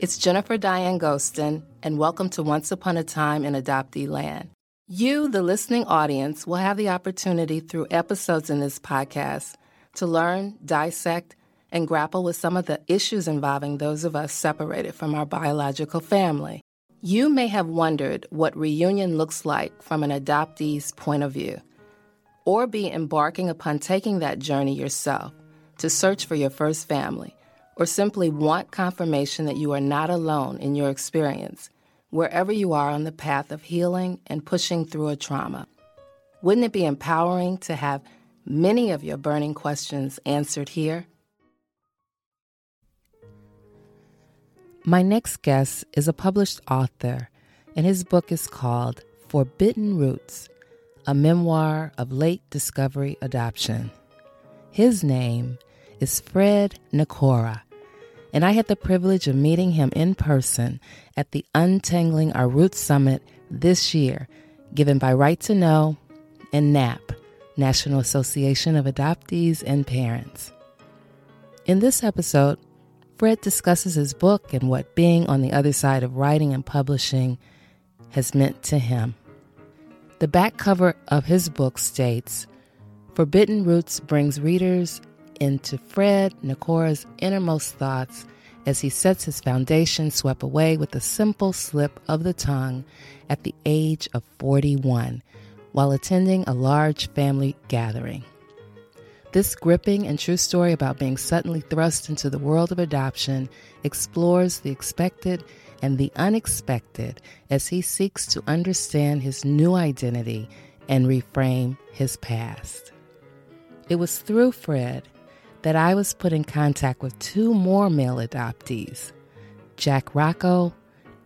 It's Jennifer Diane Gostin, and welcome to Once Upon a Time in Adoptee Land. You, the listening audience, will have the opportunity through episodes in this podcast to learn, dissect, and grapple with some of the issues involving those of us separated from our biological family. You may have wondered what reunion looks like from an adoptee's point of view, or be embarking upon taking that journey yourself to search for your first family or simply want confirmation that you are not alone in your experience, wherever you are on the path of healing and pushing through a trauma. Wouldn't it be empowering to have many of your burning questions answered here? My next guest is a published author, and his book is called Forbidden Roots A Memoir of Late Discovery Adoption. His name is Fred Nicora, and I had the privilege of meeting him in person at the Untangling Our Roots Summit this year, given by Right to Know and NAP, National Association of Adoptees and Parents. In this episode, Fred discusses his book and what being on the other side of writing and publishing has meant to him. The back cover of his book states Forbidden Roots brings readers into Fred Nicora's innermost thoughts as he sets his foundation swept away with a simple slip of the tongue at the age of 41 while attending a large family gathering. This gripping and true story about being suddenly thrust into the world of adoption explores the expected and the unexpected as he seeks to understand his new identity and reframe his past. It was through Fred that I was put in contact with two more male adoptees, Jack Rocco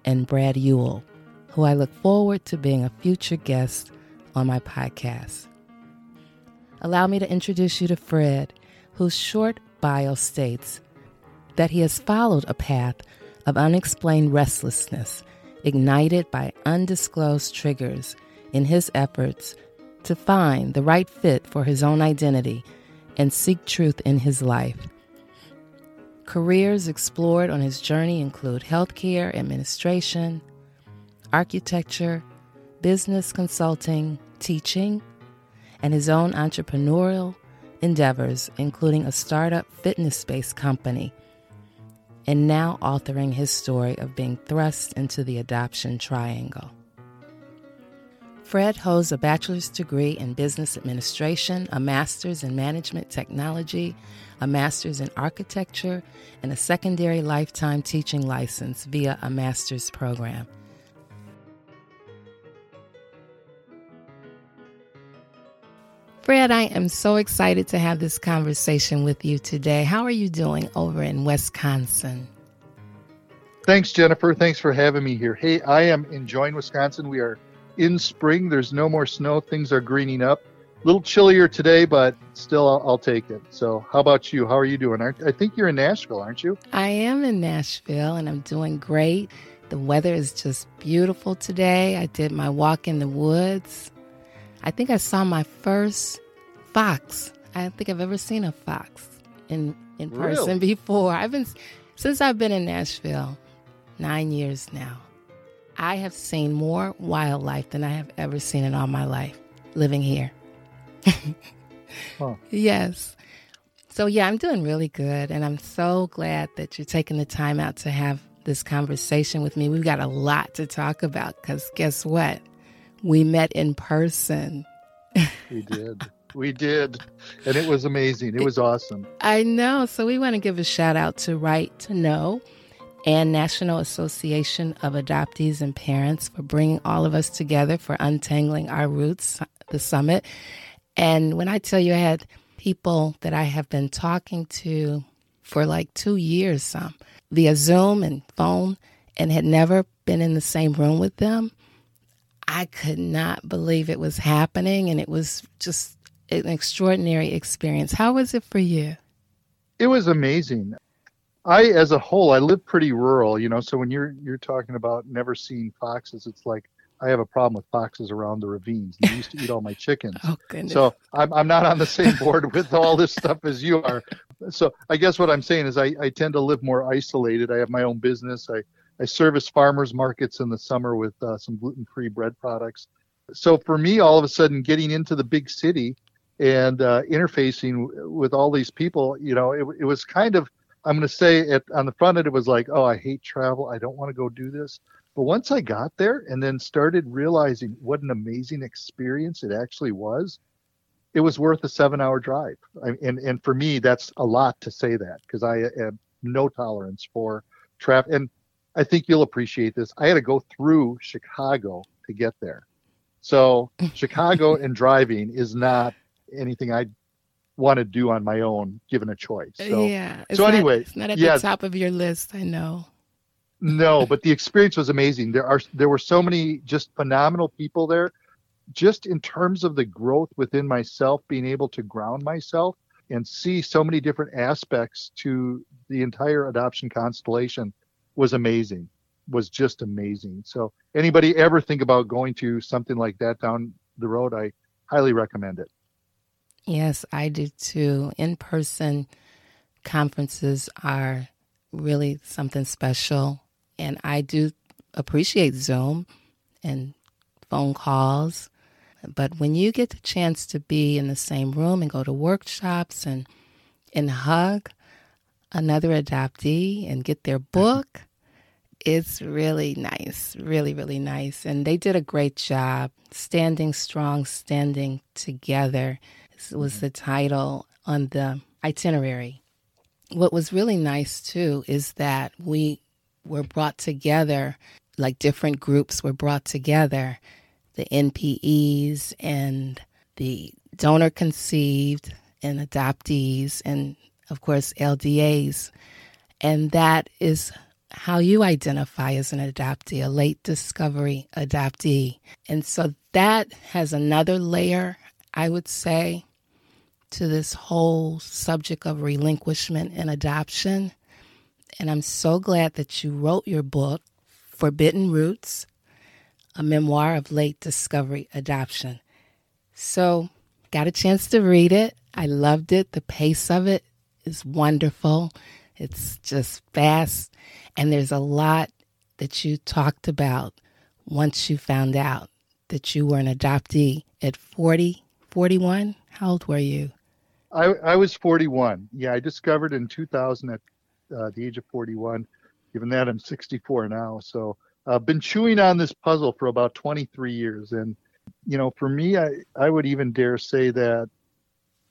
and Brad Ewell, who I look forward to being a future guest on my podcast. Allow me to introduce you to Fred, whose short bio states that he has followed a path of unexplained restlessness ignited by undisclosed triggers in his efforts to find the right fit for his own identity and seek truth in his life. Careers explored on his journey include healthcare administration, architecture, business consulting, teaching, and his own entrepreneurial endeavors, including a startup fitness based company, and now authoring his story of being thrust into the adoption triangle. Fred holds a bachelor's degree in business administration, a master's in management technology, a master's in architecture, and a secondary lifetime teaching license via a master's program. Fred, I am so excited to have this conversation with you today. How are you doing over in Wisconsin? Thanks, Jennifer. Thanks for having me here. Hey, I am enjoying Wisconsin. We are in spring. There's no more snow. Things are greening up. A little chillier today, but still, I'll, I'll take it. So, how about you? How are you doing? I think you're in Nashville, aren't you? I am in Nashville, and I'm doing great. The weather is just beautiful today. I did my walk in the woods. I think I saw my first fox. I don't think I've ever seen a fox in in person really? before. I've been since I've been in Nashville, nine years now. I have seen more wildlife than I have ever seen in all my life living here. huh. Yes. So, yeah, I'm doing really good. And I'm so glad that you're taking the time out to have this conversation with me. We've got a lot to talk about because guess what? We met in person. we did. We did. And it was amazing. It was awesome. I know. So, we want to give a shout out to Right to Know and National Association of Adoptees and Parents for bringing all of us together for Untangling Our Roots, the summit. And when I tell you I had people that I have been talking to for like two years, some via Zoom and phone, and had never been in the same room with them, I could not believe it was happening. And it was just an extraordinary experience. How was it for you? It was amazing. I, as a whole, I live pretty rural, you know. So when you're you're talking about never seeing foxes, it's like I have a problem with foxes around the ravines. They used to eat all my chickens. oh goodness! So I'm I'm not on the same board with all this stuff as you are. so I guess what I'm saying is I, I tend to live more isolated. I have my own business. I, I service farmers markets in the summer with uh, some gluten free bread products. So for me, all of a sudden, getting into the big city and uh, interfacing with all these people, you know, it, it was kind of, I'm going to say it on the front end, it was like, oh, I hate travel. I don't want to go do this. But once I got there and then started realizing what an amazing experience it actually was, it was worth a seven hour drive. I, and, and for me, that's a lot to say that because I uh, have no tolerance for traffic. And I think you'll appreciate this. I had to go through Chicago to get there. So Chicago and driving is not anything I want to do on my own, given a choice. So, yeah. So not, anyway, it's not at yeah, the top of your list. I know. No, but the experience was amazing. There are there were so many just phenomenal people there. Just in terms of the growth within myself, being able to ground myself and see so many different aspects to the entire adoption constellation was amazing. Was just amazing. So anybody ever think about going to something like that down the road, I highly recommend it. Yes, I do too. In person conferences are really something special. And I do appreciate Zoom and phone calls. But when you get the chance to be in the same room and go to workshops and and hug another adoptee and get their mm-hmm. book, it's really nice, really, really nice. And they did a great job. Standing strong, standing together was mm-hmm. the title on the itinerary. What was really nice too is that we were brought together, like different groups were brought together the NPEs and the donor conceived and adoptees, and of course, LDAs. And that is how you identify as an adoptee, a late discovery adoptee. And so that has another layer, I would say, to this whole subject of relinquishment and adoption. And I'm so glad that you wrote your book, Forbidden Roots, a memoir of late discovery adoption. So, got a chance to read it. I loved it. The pace of it is wonderful. It's just fast. And there's a lot that you talked about once you found out that you were an adoptee at 40, 41. How old were you? I, I was 41. Yeah, I discovered in 2000 at uh, the age of 41. Given that I'm 64 now, so I've uh, been chewing on this puzzle for about 23 years, and you know, for me, I I would even dare say that,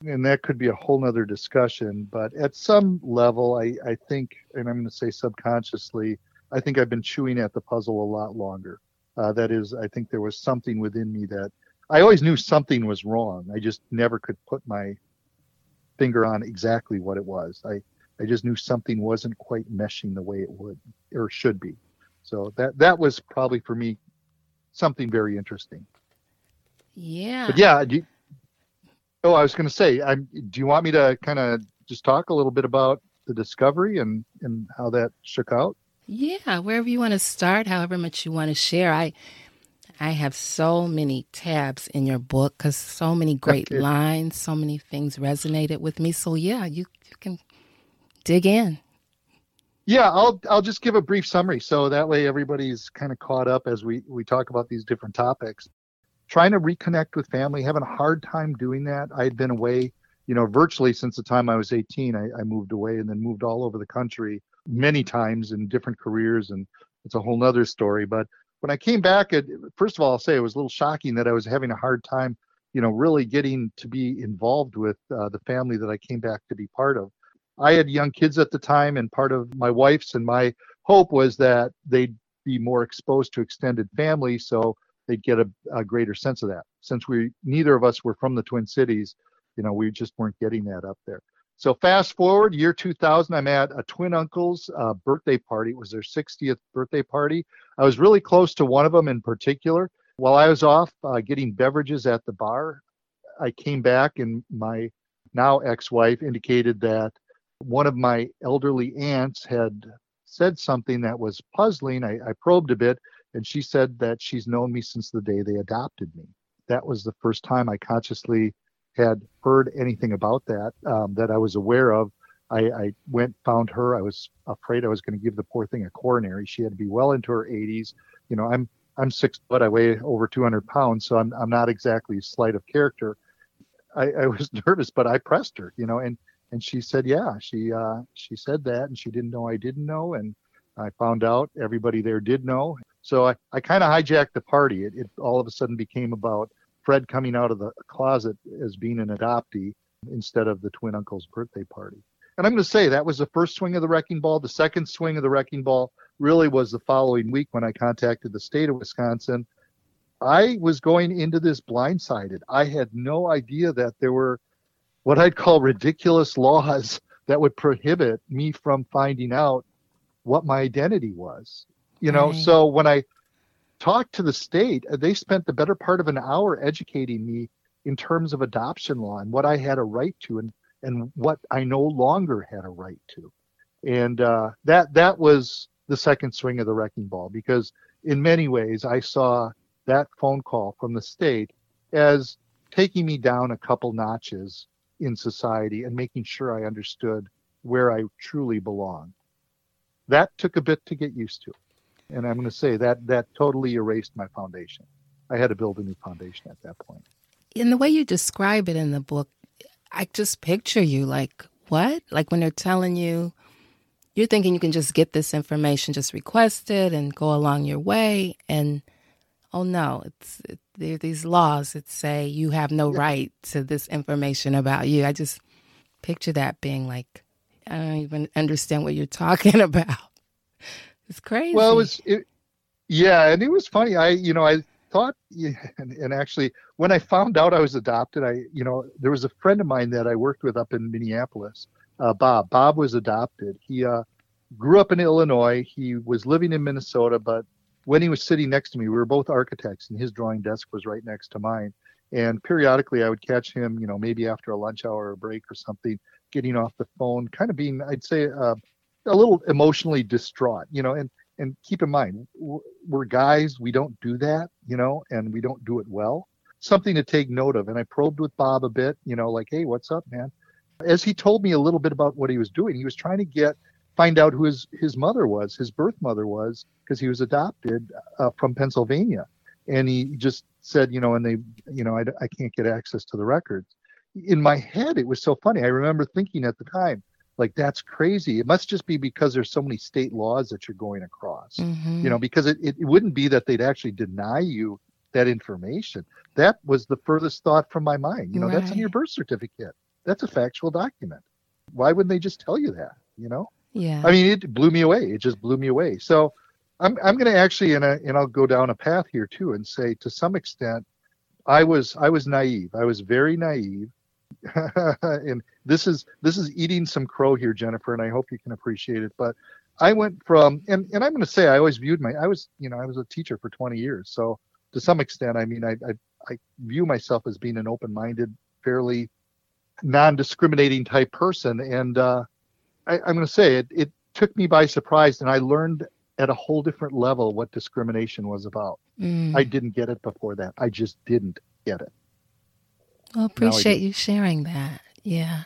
and that could be a whole nother discussion. But at some level, I I think, and I'm going to say subconsciously, I think I've been chewing at the puzzle a lot longer. Uh, that is, I think there was something within me that I always knew something was wrong. I just never could put my finger on exactly what it was. I I just knew something wasn't quite meshing the way it would or should be. So that that was probably for me something very interesting. Yeah. But yeah, you, oh, I was going to say, I'm, do you want me to kind of just talk a little bit about the discovery and and how that shook out? Yeah, wherever you want to start, however much you want to share. I I have so many tabs in your book because so many great lines, so many things resonated with me. So yeah, you you can dig in. Yeah, I'll I'll just give a brief summary so that way everybody's kind of caught up as we we talk about these different topics. Trying to reconnect with family, having a hard time doing that. I had been away, you know, virtually since the time I was 18. I, I moved away and then moved all over the country many times in different careers, and it's a whole nother story. But when I came back, it, first of all, I'll say it was a little shocking that I was having a hard time, you know, really getting to be involved with uh, the family that I came back to be part of I had young kids at the time, and part of my wife's and my hope was that they'd be more exposed to extended family, so they'd get a, a greater sense of that. Since we neither of us were from the Twin Cities, you know, we just weren't getting that up there. So fast forward, year 2000, I'm at a twin uncle's uh, birthday party. It was their 60th birthday party. I was really close to one of them in particular. While I was off uh, getting beverages at the bar, I came back and my now ex-wife indicated that one of my elderly aunts had said something that was puzzling. I, I, probed a bit, and she said that she's known me since the day they adopted me. That was the first time I consciously had heard anything about that um, that I was aware of I, I went, found her. I was afraid I was going to give the poor thing a coronary. She had to be well into her 80s. You know, I'm I'm six foot. I weigh over 200 pounds, so I'm I'm not exactly slight of character. I, I was nervous, but I pressed her. You know, and and she said, yeah, she uh, she said that, and she didn't know I didn't know, and I found out everybody there did know. So I, I kind of hijacked the party. It, it all of a sudden became about Fred coming out of the closet as being an adoptee instead of the twin uncle's birthday party. And I'm going to say that was the first swing of the wrecking ball. The second swing of the wrecking ball really was the following week when I contacted the state of Wisconsin. I was going into this blindsided. I had no idea that there were what I'd call ridiculous laws that would prohibit me from finding out what my identity was. You know, right. so when I talked to the state, they spent the better part of an hour educating me in terms of adoption law and what I had a right to and and what I no longer had a right to. And uh, that that was the second swing of the wrecking ball because in many ways I saw that phone call from the state as taking me down a couple notches in society and making sure I understood where I truly belong. That took a bit to get used to. And I'm going to say that that totally erased my foundation. I had to build a new foundation at that point. In the way you describe it in the book, I just picture you like, what? Like when they're telling you, you're thinking you can just get this information, just request it and go along your way. And oh no, it's it, there are these laws that say you have no yeah. right to this information about you. I just picture that being like, I don't even understand what you're talking about. It's crazy. Well, it was, it, yeah, and it was funny. I, you know, I thought, and, and actually, when I found out I was adopted, I, you know, there was a friend of mine that I worked with up in Minneapolis, uh, Bob. Bob was adopted. He uh, grew up in Illinois. He was living in Minnesota, but when he was sitting next to me, we were both architects, and his drawing desk was right next to mine. And periodically, I would catch him, you know, maybe after a lunch hour or a break or something, getting off the phone, kind of being, I'd say, uh, a little emotionally distraught, you know. And and keep in mind, we're guys, we don't do that, you know, and we don't do it well. Something to take note of. And I probed with Bob a bit, you know, like, hey, what's up, man? As he told me a little bit about what he was doing, he was trying to get find out who his, his mother was, his birth mother was, because he was adopted uh, from Pennsylvania. And he just said, you know, and they, you know, I, I can't get access to the records. In my head, it was so funny. I remember thinking at the time, like, that's crazy. It must just be because there's so many state laws that you're going across, mm-hmm. you know, because it, it, it wouldn't be that they'd actually deny you that information. That was the furthest thought from my mind. You know, right. that's in your birth certificate. That's a factual document. Why wouldn't they just tell you that? You know? Yeah. I mean, it blew me away. It just blew me away. So I'm I'm going to actually, and, I, and I'll go down a path here too, and say to some extent, I was I was naive. I was very naive, and this is this is eating some crow here, Jennifer, and I hope you can appreciate it. But I went from, and and I'm going to say, I always viewed my, I was, you know, I was a teacher for 20 years, so to some extent, I mean, I I, I view myself as being an open-minded, fairly non-discriminating type person, and uh, I, I'm going to say it, it took me by surprise, and I learned at a whole different level what discrimination was about. Mm. I didn't get it before that. I just didn't get it. Well, appreciate you sharing that. Yeah.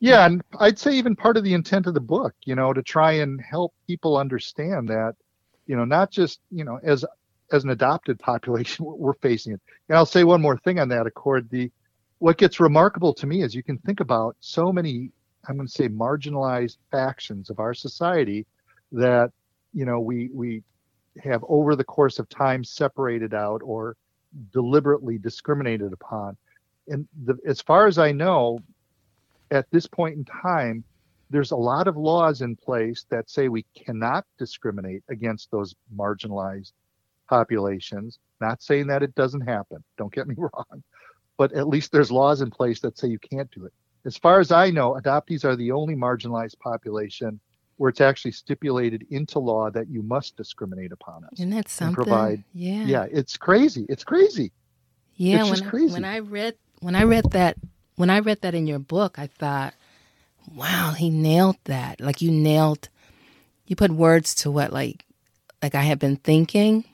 Yeah, and I'd say even part of the intent of the book, you know, to try and help people understand that, you know, not just, you know, as as an adopted population, we're facing it. And I'll say one more thing on that, Accord. The what gets remarkable to me is you can think about so many I'm going to say marginalized factions of our society that you know we we have over the course of time separated out or deliberately discriminated upon. And the, as far as I know, at this point in time, there's a lot of laws in place that say we cannot discriminate against those marginalized populations. Not saying that it doesn't happen. Don't get me wrong. But at least there's laws in place that say you can't do it as far as I know, adoptees are the only marginalized population where it's actually stipulated into law that you must discriminate upon us. Isn't that something? Provide, yeah. Yeah, it's crazy. It's crazy. Yeah, when I, when I read when I read that when I read that in your book, I thought, wow, he nailed that. Like you nailed you put words to what like like I had been thinking.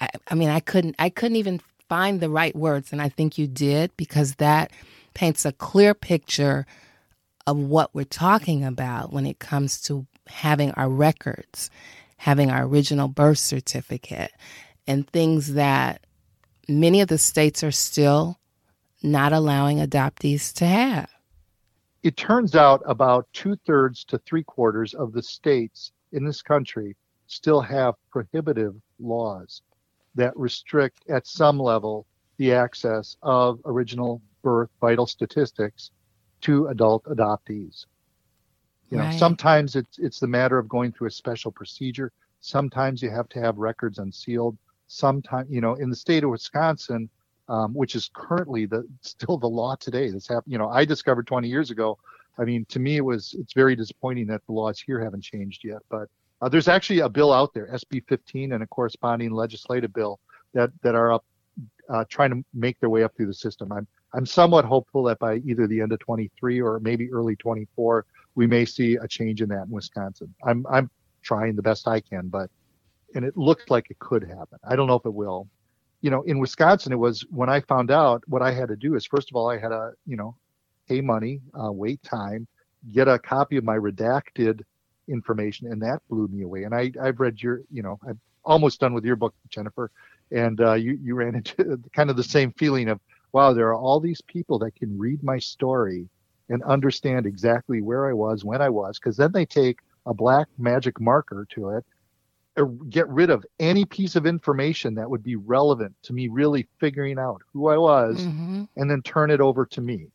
I, I mean, I couldn't I couldn't even find the right words, and I think you did because that paints a clear picture of what we're talking about when it comes to having our records, having our original birth certificate, and things that many of the states are still not allowing adoptees to have. It turns out about two thirds to three quarters of the states in this country still have prohibitive laws that restrict at some level the access of original birth vital statistics to adult adoptees. You know, Right. sometimes it's it's the matter of going through a special procedure. Sometimes you have to have records unsealed. Sometimes, you know, in the state of Wisconsin, um, which is currently the still the law today. That's happened. You know, I discovered 20 years ago. I mean, to me, it was it's very disappointing that the laws here haven't changed yet. But uh, there's actually a bill out there, SB 15, and a corresponding legislative bill that that are up uh, trying to make their way up through the system. I'm I'm somewhat hopeful that by either the end of 23 or maybe early 24, we may see a change in that in Wisconsin. I'm I'm trying the best I can, but and it looked like it could happen. I don't know if it will. You know, in Wisconsin, it was when I found out what I had to do is first of all I had to you know pay money, uh, wait time, get a copy of my redacted information, and that blew me away. And I I've read your you know I'm almost done with your book, Jennifer, and uh, you you ran into kind of the same feeling of wow, there are all these people that can read my story and understand exactly where I was when I was, because then they take a black magic marker to it, get rid of any piece of information that would be relevant to me really figuring out who I was, Mhm. and then turn it over to me.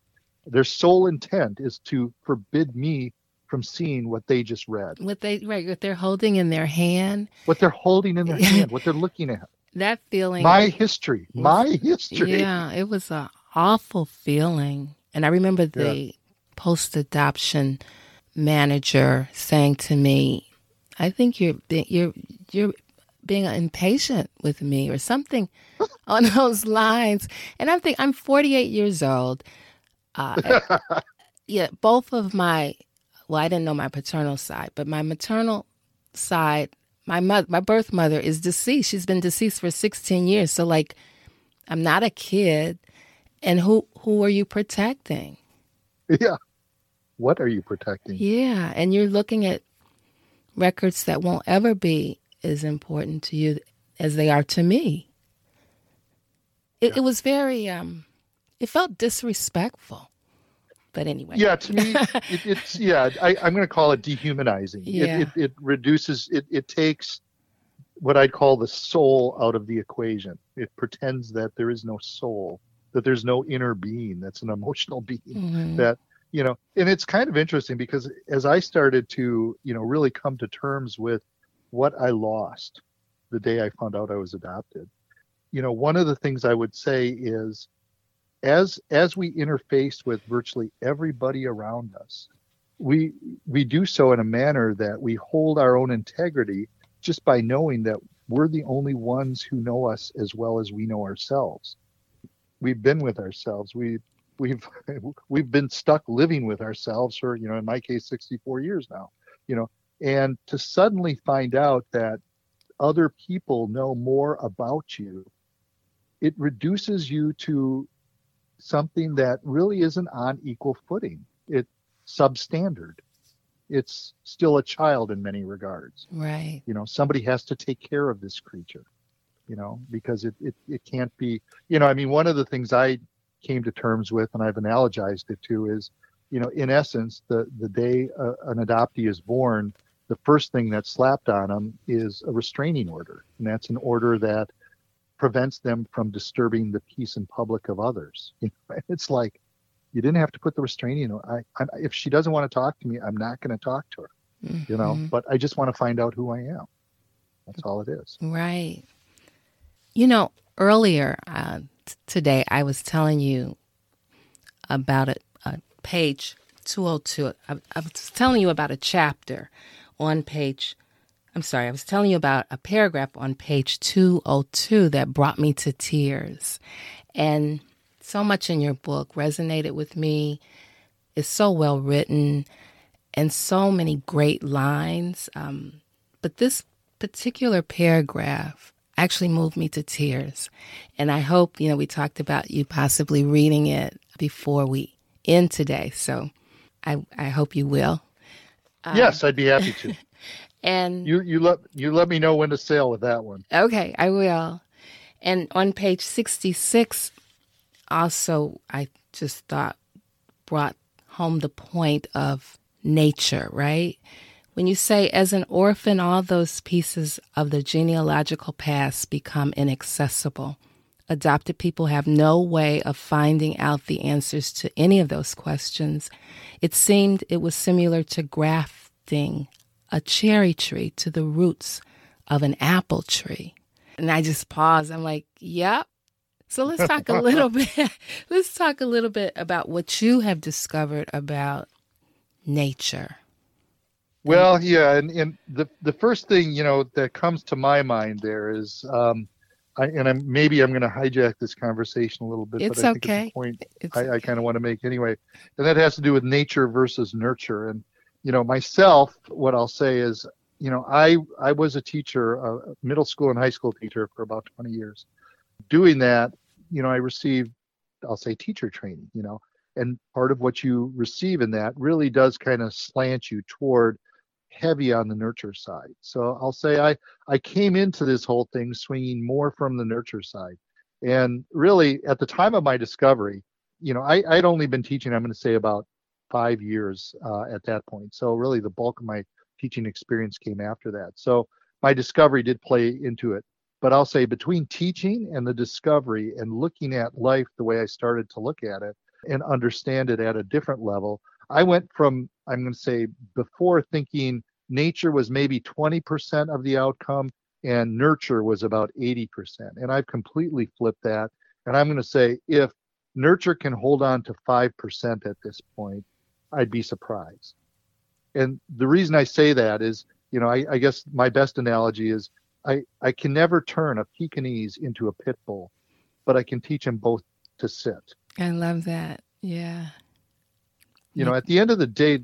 Their sole intent is to forbid me from seeing what they just read, What they right, what they're holding in their hand, what they're holding in their hand, what they're looking at. that feeling. My history, my history. Yeah, it was a awful feeling. And I remember the post adoption manager saying to me, "I think you're be- you're you're being impatient with me or something on those lines." And I'm thinking I'm 48 years old. Uh, yeah, both of my well, I didn't know my paternal side, but my maternal side, my mother, my birth mother is deceased. She's been deceased for 16 years. So like I'm not a kid. And who who are you protecting? yeah. What are you protecting? Yeah, and you're looking at records that won't ever be as important to you as they are to me. It, it was very um it felt disrespectful. But anyway. Yeah, to me, it, it's yeah. I, I'm going to call it dehumanizing. Yeah. It, it, it reduces. It, it takes what I'd call the soul out of the equation. It pretends that there is no soul, that there's no inner being, that's an emotional being. Mhm. That you know, and it's kind of interesting because as I started to you know really come to terms with what I lost the day I found out I was adopted, you know, one of the things I would say is as as we interface with virtually everybody around us we we do so in a manner that we hold our own integrity just by knowing that we're the only ones who know us as well as we know ourselves. We've been with ourselves. We we've we've been stuck living with ourselves for you know in my case 64 years now you know and to suddenly find out that other people know more about you it reduces you to something that really isn't on equal footing. It's substandard. It's still a child in many regards. Right. You know, somebody has to take care of this creature, you know, because it, it, it can't be, you know, I mean, one of the things I came to terms with and I've analogized it to is, you know, in essence, the, the day uh, an adoptee is born, the first thing that's slapped on them is a restraining order. And that's an order that prevents them from disturbing the peace and public of others. You know, it's like you didn't have to put the restraining. order. I, I, if she doesn't want to talk to me, I'm not going to talk to her. You know, Mhm. but I just want to find out who I am. That's all it is. Right. You know, earlier uh, today, I was telling you about a, a page 202. I, I was telling you about a chapter on page, I'm sorry, I was telling you about a paragraph on page 202 that brought me to tears. And so much in your book resonated with me. It's so well written and so many great lines. Um, but this particular paragraph actually moved me to tears. And I hope, you know, we talked about you possibly reading it before we end today. So I, I hope you will. Uh, yes, I'd be happy to. and you you let you let me know when to sail with that one. Okay, I will. And on page sixty six, also I just thought brought home the point of nature, right? When you say, as an orphan, all those pieces of the genealogical past become inaccessible. Adopted people have no way of finding out the answers to any of those questions. It seemed it was similar to grafting a cherry tree to the roots of an apple tree. And I just paused. I'm like, yep. So let's talk a little bit. Let's talk a little bit about what you have discovered about nature. Well, yeah, and, and the the first thing you know that comes to my mind there is, um, I, and I'm maybe I'm going to hijack this conversation a little bit, it's but I okay. think it's a point it's I, okay. I kind of want to make anyway, and that has to do with nature versus nurture. And you know, myself, what I'll say is, you know, I I was a teacher, a middle school and high school teacher for about 20 years. Doing that, you know, I received, I'll say, teacher training. You know, and part of what you receive in that really does kind of slant you toward heavy on the nurture side. So I'll say I I came into this whole thing swinging more from the nurture side, and really at the time of my discovery, you know, I I'd only been teaching. I'm going to say about five years uh, at that point. So really the bulk of my teaching experience came after that. So my discovery did play into it. But I'll say between teaching and the discovery and looking at life the way I started to look at it and understand it at a different level, I went from, I'm going to say, before thinking nature was maybe 20% of the outcome and nurture was about 80%. And I've completely flipped that. And I'm going to say, if nurture can hold on to 5% at this point, I'd be surprised. And the reason I say that is, you know, I, I guess my best analogy is I, I can never turn a Pekingese into a pit bull, but I can teach them both to sit. I love that. Yeah. You know, at the end of the day,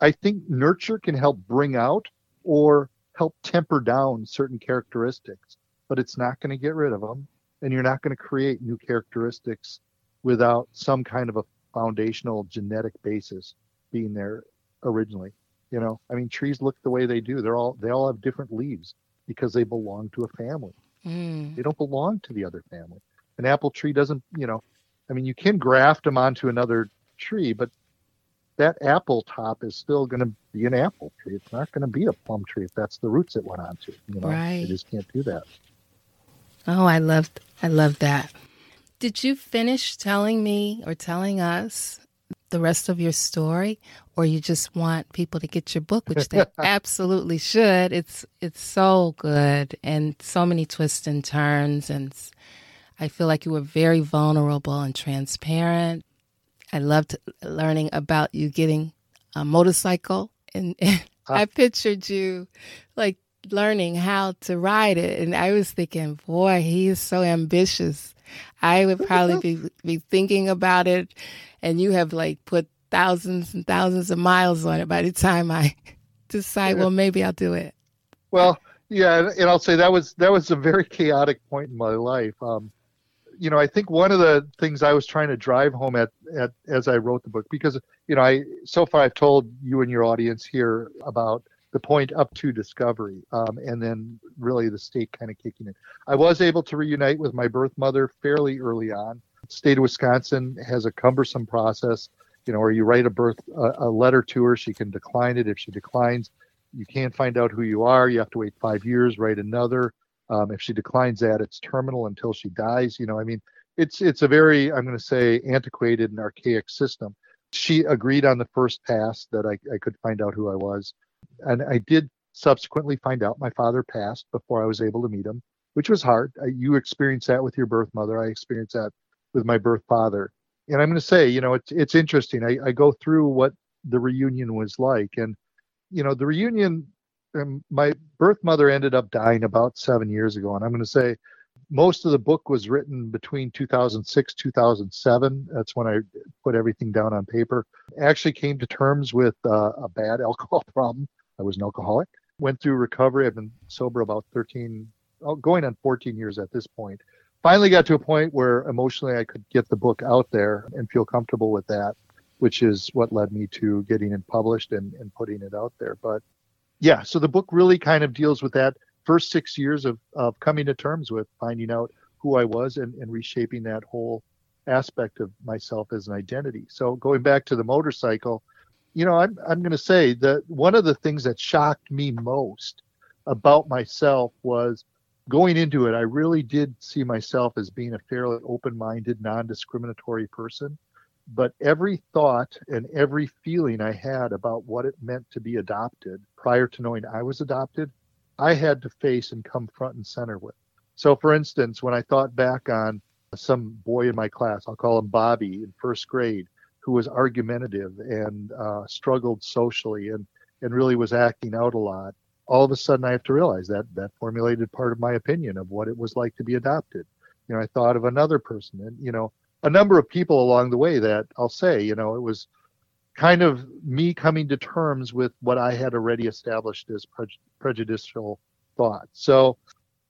I think nurture can help bring out or help temper down certain characteristics, but it's not going to get rid of them. And you're not going to create new characteristics without some kind of a foundational genetic basis being there originally. You know, I mean, trees look the way they do. They're all they all have different leaves because they belong to a family. Mm. They don't belong to the other family. An apple tree doesn't, you know, I mean, you can graft them onto another tree, but that apple top is still going to be an apple tree. It's not going to be a plum tree if that's the roots it went onto. You know, right. you just can't do that. Oh, I loved, I love that. Did you finish telling me or telling us the rest of your story, or you just want people to get your book, which they absolutely should? It's it's so good and so many twists and turns, and I feel like you were very vulnerable and transparent I loved learning about you getting a motorcycle, and, and huh? I pictured you like learning how to ride it, and I was thinking, boy, he is so ambitious. I would probably be be thinking about it, and you have like put thousands and thousands of miles on it by the time I decide, well, maybe I'll do it. Well, yeah, and I'll say that was that was a very chaotic point in my life. Um, you know, I think one of the things I was trying to drive home at, at as I wrote the book, because you know, I so far I've told you and your audience here about the point up to discovery, um, and then really the state kind of kicking in. I was able to reunite with my birth mother fairly early on. State of Wisconsin has a cumbersome process, you know, where you write a birth a, a letter to her, she can decline it. If she declines, you can't find out who you are. You have to wait five years, write another um, if she declines that, it's terminal until she dies. You know, I mean, it's it's a very I'm going to say antiquated and archaic system. She agreed on the first pass that I, I could find out who I was, and I did subsequently find out my father passed before I was able to meet him, which was hard. You experienced that with your birth mother. I experienced that with my birth father. And I'm going to say, you know, it's it's interesting. I, I go through what the reunion was like, and you know, the reunion my birth mother ended up dying about seven years ago, and I'm going to say most of the book was written between 2006 2007 that's when i put everything down on paper. Actually came to terms with uh, a bad alcohol problem. I was an alcoholic. Went through recovery. I've been sober about 13 going on 14 years at this point. Finally got to a point where emotionally i could get the book out there and feel comfortable with that which is what led me to getting it published and, and putting it out there. But yeah, so the book really kind of deals with that first six years of, of coming to terms with finding out who I was and, and reshaping that whole aspect of myself as an identity. So going back to the motorcycle, you know, I'm I'm going to say that one of the things that shocked me most about myself was going into it. I really did see myself as being a fairly open-minded, non-discriminatory person, but every thought and every feeling I had about what it meant to be adopted prior to knowing I was adopted, I had to face and come front and center with. So, for instance, when I thought back on some boy in my class, I'll call him Bobby in first grade, who was argumentative and uh, struggled socially and, and really was acting out a lot. All of a sudden, I have to realize that that formulated part of my opinion of what it was like to be adopted. You know, I thought of another person and, you know, a number of people along the way that I'll say, you know, it was kind of me coming to terms with what I had already established as pre- prejudicial thought. So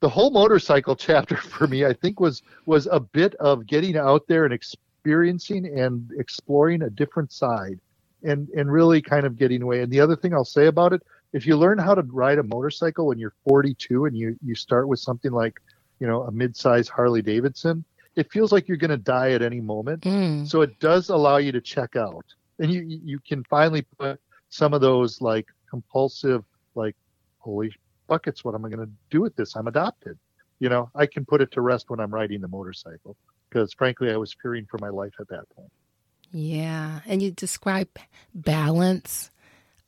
the whole motorcycle chapter for me, I think, was was a bit of getting out there and experiencing and exploring a different side, and and really kind of getting away. And the other thing I'll say about it, if you learn how to ride a motorcycle when you're 42 and you you start with something like, you know, a mid-size Harley Davidson, it feels like you're going to die at any moment. Mm. So it does allow you to check out, and you you can finally put some of those like compulsive like holy buckets what am i going to do with this? I'm adopted. You know i can put it to rest when i'm riding the motorcycle because frankly i was fearing for my life at that point. Yeah. And you describe balance.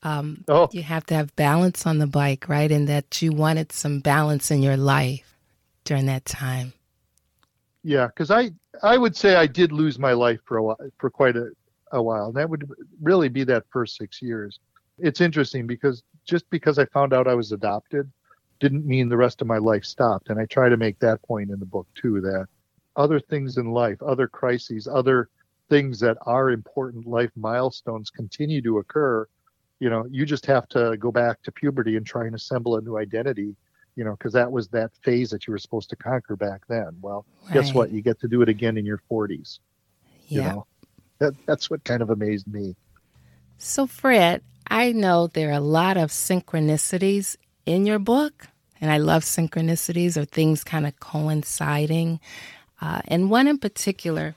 Um, oh. you have to have balance on the bike right? And that you wanted some balance in your life during that time yeah because i i would say i did lose my life for a while for quite a, a while and that would really be that first six years it's interesting because just because I found out I was adopted didn't mean the rest of my life stopped. And I try to make that point in the book too that other things in life, other crises, other things that are important life milestones continue to occur. You know, you just have to go back to puberty and try and assemble a new identity, you know, because that was that phase that you were supposed to conquer back then. Well, right. guess what? You get to do it again in your 40s. Yeah. You know, that, that's what kind of amazed me. So, Fred, I know there are a lot of synchronicities in your book, and I love synchronicities or things kind of coinciding. Uh, and one in particular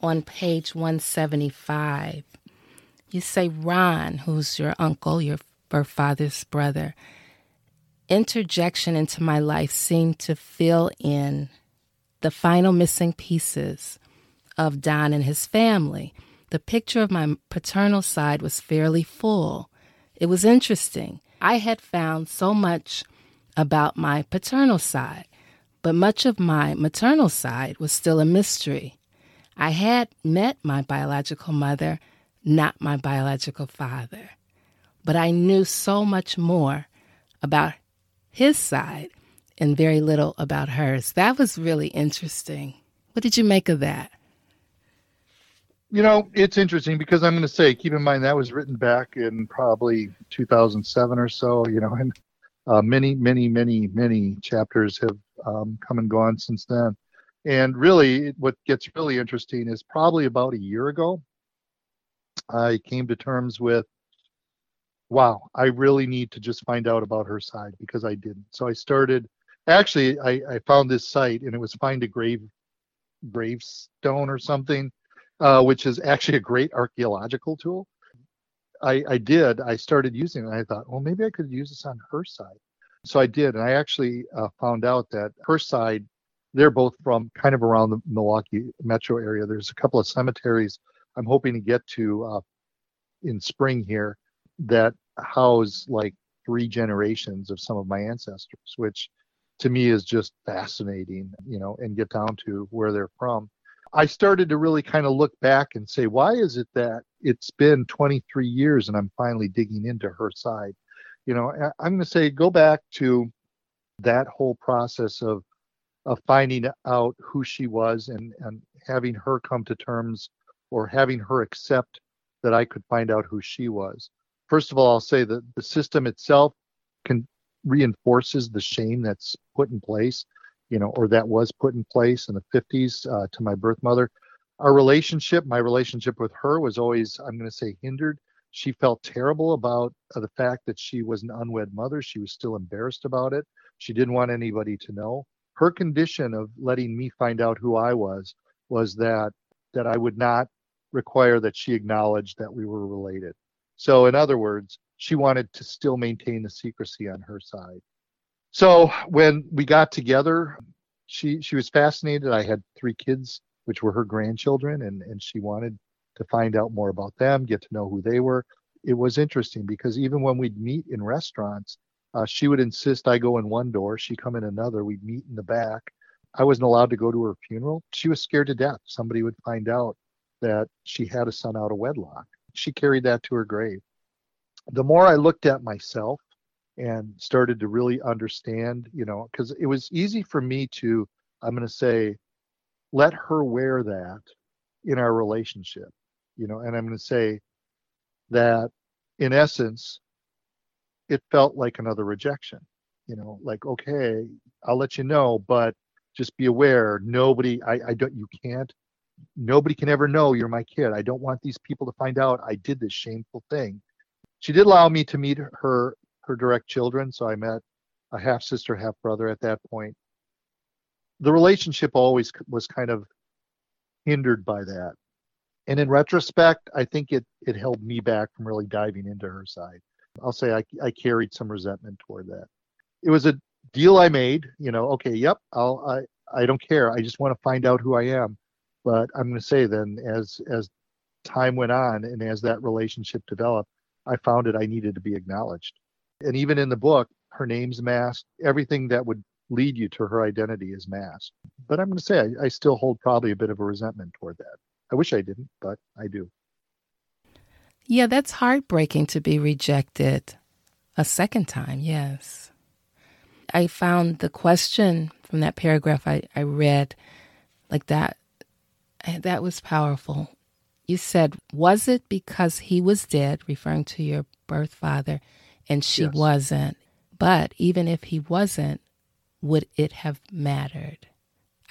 on page 175, you say Ron, who's your uncle, your birth father's brother, interjection into my life seemed to fill in the final missing pieces of Don and his family the picture of my paternal side was fairly full. It was interesting. I had found so much about my paternal side, but much of my maternal side was still a mystery. I had met my biological mother, not my biological father, but I knew so much more about his side and very little about hers. That was really interesting. What did you make of that? you know, it's interesting because I'm going to say, keep in mind that was written back in probably 2007 or so, you know, and uh, many, many, many, many chapters have um, come and gone since then. And really, what gets really interesting is probably about a year ago, I came to terms with, wow, I really need to just find out about her side because I didn't. So I started, actually, I, I found this site and it was Find a Grave gravestone or something uh, which is actually a great archaeological tool. I, I did. I started using it. I thought, well, maybe I could use this on her side. So I did, and I actually uh, found out that her side, they're both from kind of around the Milwaukee metro area. There's a couple of cemeteries I'm hoping to get to uh, in spring here that house like three generations of some of my ancestors, which to me is just fascinating, you know, and get down to where they're from. I started to really kind of look back and say, why is it that it's been 23 years and I'm finally digging into her side? You know, I'm going to say go back to that whole process of of finding out who she was and and having her come to terms or having her accept that I could find out who she was. First of all, I'll say that the system itself can reinforces the shame that's put in place you know, or that was put in place in the 50s uh, to my birth mother. our relationship, my relationship with her was always, I'm going to say, hindered. She felt terrible about uh, the fact that she was an unwed mother. She was still embarrassed about it. She didn't want anybody to know. Her condition of letting me find out who I was was that that I would not require that she acknowledge that we were related. So, in other words, she wanted to still maintain the secrecy on her side. So when we got together, she she was fascinated. I had three kids, which were her grandchildren, and and she wanted to find out more about them, get to know who they were. It was interesting because even when we'd meet in restaurants, uh, she would insist I go in one door, she come in another. We'd meet in the back. I wasn't allowed to go to her funeral. She was scared to death. Somebody would find out that she had a son out of wedlock. She carried that to her grave. The more I looked at myself and started to really understand, you know, because it was easy for me to, I'm going to say, let her wear that in our relationship, you know, and I'm going to say that in essence, it felt like another rejection, you know, like, okay, I'll let you know, but just be aware nobody, I, I don't, you can't, nobody can ever know you're my kid. I don't want these people to find out I did this shameful thing. She did allow me to meet her her direct children. So I met a half sister, half brother at that point. The relationship always was kind of hindered by that. And in retrospect, I think it it held me back from really diving into her side. I'll say I, I carried some resentment toward that. It was a deal I made, you know, okay, yep, I'll I I don't care. I just want to find out who I am. But I'm going to say then as as time went on and as that relationship developed, I found it I needed to be acknowledged. And even in the book, her name's masked. Everything that would lead you to her identity is masked. But I'm going to say I, I still hold probably a bit of a resentment toward that. I wish I didn't, but I do. Yeah, that's heartbreaking to be rejected a second time, yes. I found the question from that paragraph I, I read like that that was powerful. You said, Was it because he was dead, referring to your birth father, and she yes. wasn't. But even if he wasn't, would it have mattered?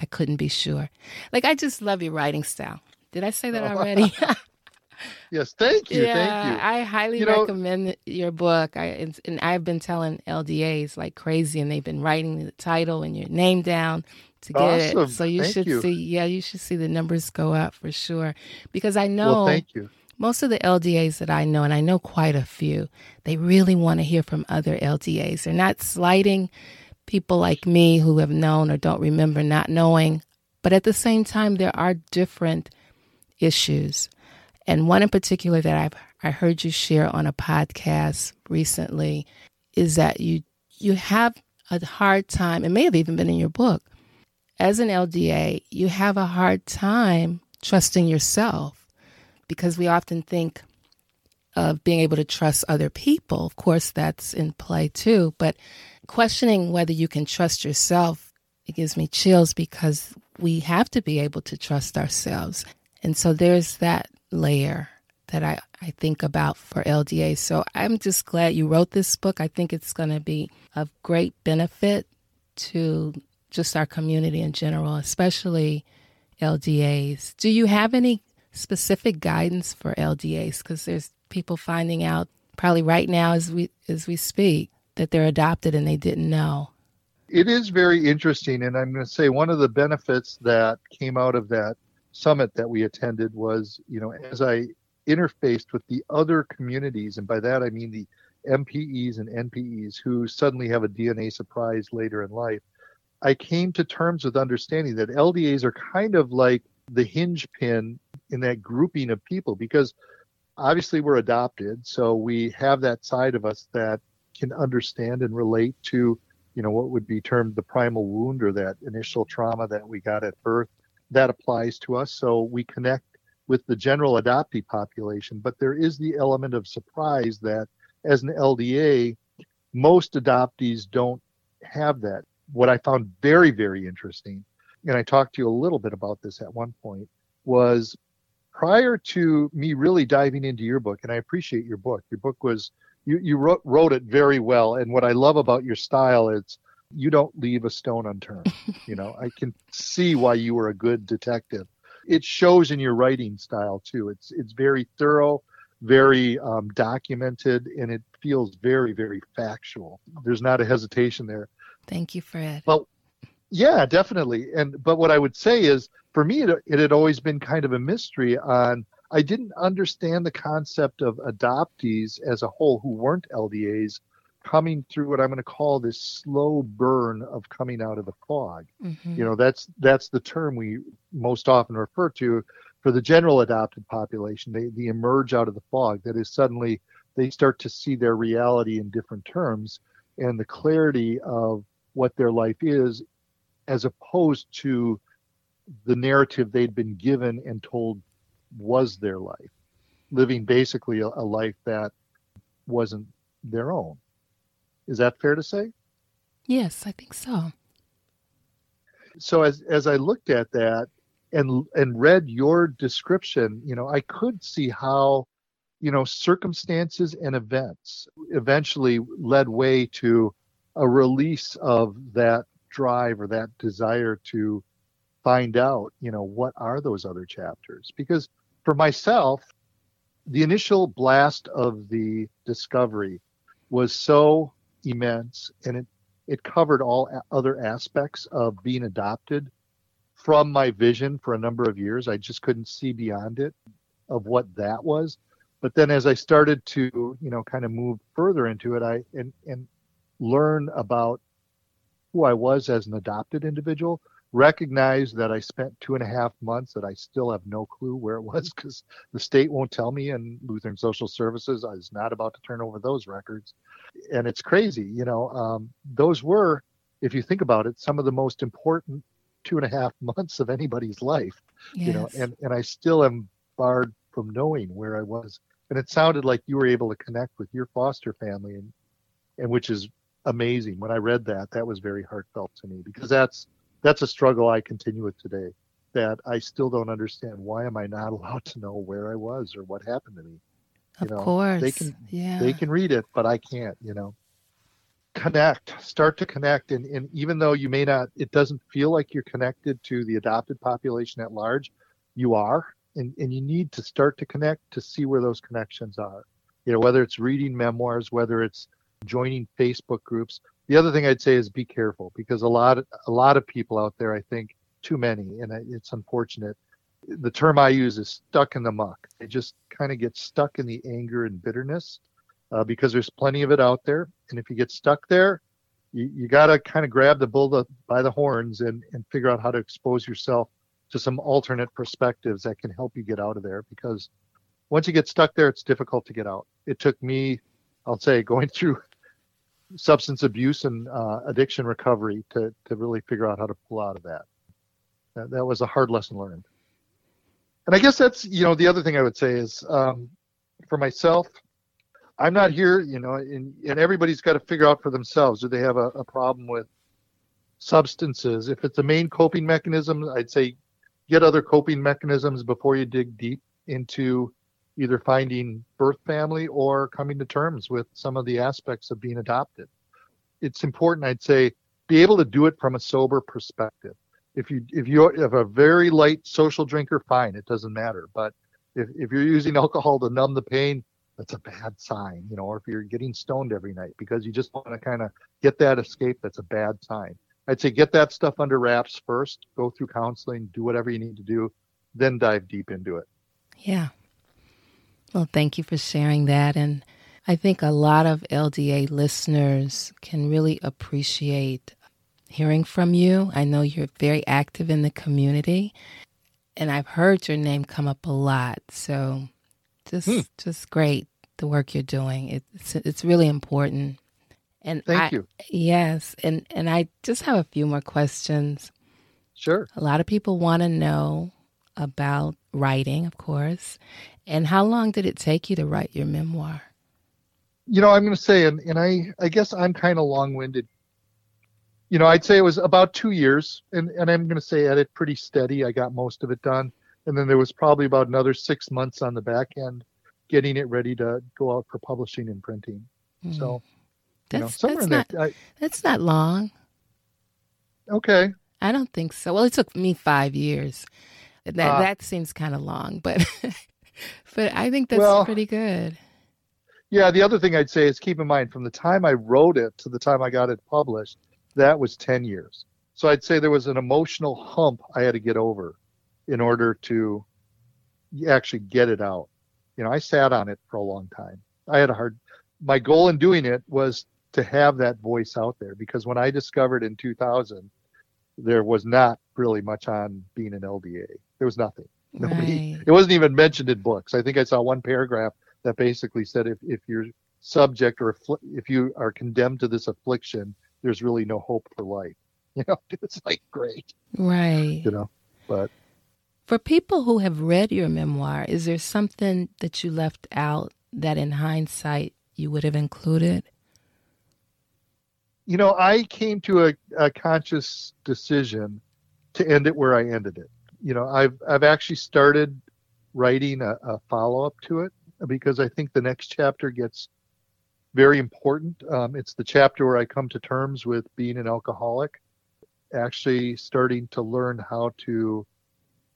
I couldn't be sure. Like I just love your writing style. Did I say that oh. already? yes, thank you, yeah, thank you. I highly you recommend know, your book. I and, and, I've been telling LDAs like crazy, and they've been writing the title and your name down to get awesome. it. So you thank should you. see. Yeah, you should see the numbers go up for sure. Because I know. Well, thank you most of the LDAs that I know, and I know quite a few, they really want to hear from other LDAs. They're not slighting people like me who have known or don't remember not knowing, but at the same time, there are different issues. And one in particular that I've I heard you share on a podcast recently is that you you have a hard time, it may have even been in your book. As an LDA, you have a hard time trusting yourself because we often think of being able to trust other people. Of course, that's in play too. But questioning whether you can trust yourself, it gives me chills because we have to be able to trust ourselves. And so there's that layer that I, I think about for LDA. So I'm just glad you wrote this book. I think it's going to be of great benefit to just our community in general, especially LDAs. Do you have any specific guidance for LDAs? Because there's people finding out probably right now as we as we speak that they're adopted and they didn't know. It is very interesting, and I'm going to say one of the benefits that came out of that summit that we attended was, you know, as I interfaced with the other communities, and by that I mean the MPEs and NPEs who suddenly have a DNA surprise later in life, I came to terms with understanding that LDAs are kind of like the hinge pin in that grouping of people because obviously we're adopted so we have that side of us that can understand and relate to you know what would be termed the primal wound or that initial trauma that we got at birth that applies to us so we connect with the general adoptee population but there is the element of surprise that as an LDA most adoptees don't have that what i found very very interesting and i talked to you a little bit about this at one point was prior to me really diving into your book, and I appreciate your book. Your book was you you wrote wrote it very well, and what I love about your style is you don't leave a stone unturned. you know, I can see why you were a good detective. it shows in your writing style too. It's it's very thorough, very um, documented, and it feels very very factual. There's not a hesitation there. Thank you, Fred. Well, yeah, definitely. And but what I would say is, for me, it, it had always been kind of a mystery on. I didn't understand the concept of adoptees as a whole who weren't LDAs coming through what I'm going to call this slow burn of coming out of the fog. Mm-hmm. You know, that's that's the term we most often refer to for the general adopted population. They they emerge out of the fog. That is suddenly they start to see their reality in different terms and the clarity of what their life is as opposed to the narrative they'd been given and told was their life living basically a, a life that wasn't their own is that fair to say? Yes, I think so. So as as I looked at that and and read your description, you know, I could see how, you know, circumstances and events eventually led way to a release of that drive or that desire to find out, you know, what are those other chapters? Because for myself, the initial blast of the discovery was so immense and it it covered all other aspects of being adopted from my vision for a number of years. I just couldn't see beyond it of what that was. But then as i started to you know kind of move further into it i and and learn about who i was as an adopted individual recognize that I spent two and a half months that I still have no clue where it was because the state won't tell me, and Lutheran Social Services is not about to turn over those records. And it's crazy, you know. Um, those were, if you think about it, some of the most important two and a half months of anybody's life, yes. you know. And and I still am barred from knowing where I was. And it sounded like you were able to connect with your foster family, and and which is amazing. When I read that, that was very heartfelt to me because that's that's a struggle I continue with today. That I still don't understand. Why am I not allowed to know where I was or what happened to me? You of know, course, they can. Yeah, they can read it, but I can't. You know, connect. Start to connect, and, and even though you may not, it doesn't feel like you're connected to the adopted population at large. You are, and, and you need to start to connect to see where those connections are. You know, whether it's reading memoirs, whether it's joining Facebook groups, the other thing I'd say is be careful because a lot a lot of people out there, I think, too many, and it's unfortunate. The term I use is stuck in the muck. They just kind of get stuck in the anger and bitterness uh, because there's plenty of it out there. And if you get stuck there, you, you got to kind of grab the bull by the horns and, and figure out how to expose yourself to some alternate perspectives that can help you get out of there because once you get stuck there, it's difficult to get out. It took me, I'll say, going through substance abuse and uh, addiction recovery to to really figure out how to pull out of that. that. That was a hard lesson learned. And I guess that's you know the other thing I would say is um, for myself, I'm not here, you know, and, and everybody's got to figure out for themselves. Do they have a, a problem with substances? If it's a main coping mechanism, I'd say get other coping mechanisms before you dig deep into either finding birth family or coming to terms with some of the aspects of being adopted. It's important, I'd say, be able to do it from a sober perspective. If you if you have a very light social drinker, fine, it doesn't matter. But if, if you're using alcohol to numb the pain, that's a bad sign, you know, or if you're getting stoned every night because you just want to kind of get that escape, that's a bad sign. I'd say get that stuff under wraps first, go through counseling, do whatever you need to do, then dive deep into it. Yeah, well, thank you for sharing that. And I think a lot of LDA listeners can really appreciate hearing from you. I know you're very active in the community, and I've heard your name come up a lot. So just hmm. just great the work you're doing. It's it's really important. And thank I, you. Yes, and and I just have a few more questions. Sure. A lot of people want to know about writing, of course, and how long did it take you to write your memoir? You know, I'm going to say, and, and I, I guess I'm kind of long winded. You know, I'd say it was about two years, and, and I'm going to say at it pretty steady. I got most of it done. And then there was probably about another six months on the back end getting it ready to go out for publishing and printing. Mm. So, that's, you know, that's not, I, that's not long. Okay. I don't think so. Well, it took me five years that Uh, that seems kind of long, but but I think that's Well- pretty good. Yeah, the other thing I'd say is keep in mind from the time I wrote it to the time I got it published, that was 10 years. So I'd say there was an emotional hump I had to get over in order to actually get it out. You know, I sat on it for a long time. I had a hard my goal in doing it was to have that voice out there because when I discovered in 2000 there was not really much on being an LDA. There was nothing. Nobody, Right. it wasn't even mentioned in books. I think I saw one paragraph that basically said if, if you're subject or affli- if you are condemned to this affliction, there's really no hope for life. You know, it's like great, Right. you know, but For people who have read your memoir, is there something that you left out that in hindsight you would have included? you know, I came to a, a conscious decision to end it where I ended it. You know, I've I've actually started writing a, a follow up to it because I think the next chapter gets very important. Um, it's the chapter where I come to terms with being an alcoholic, actually starting to learn how to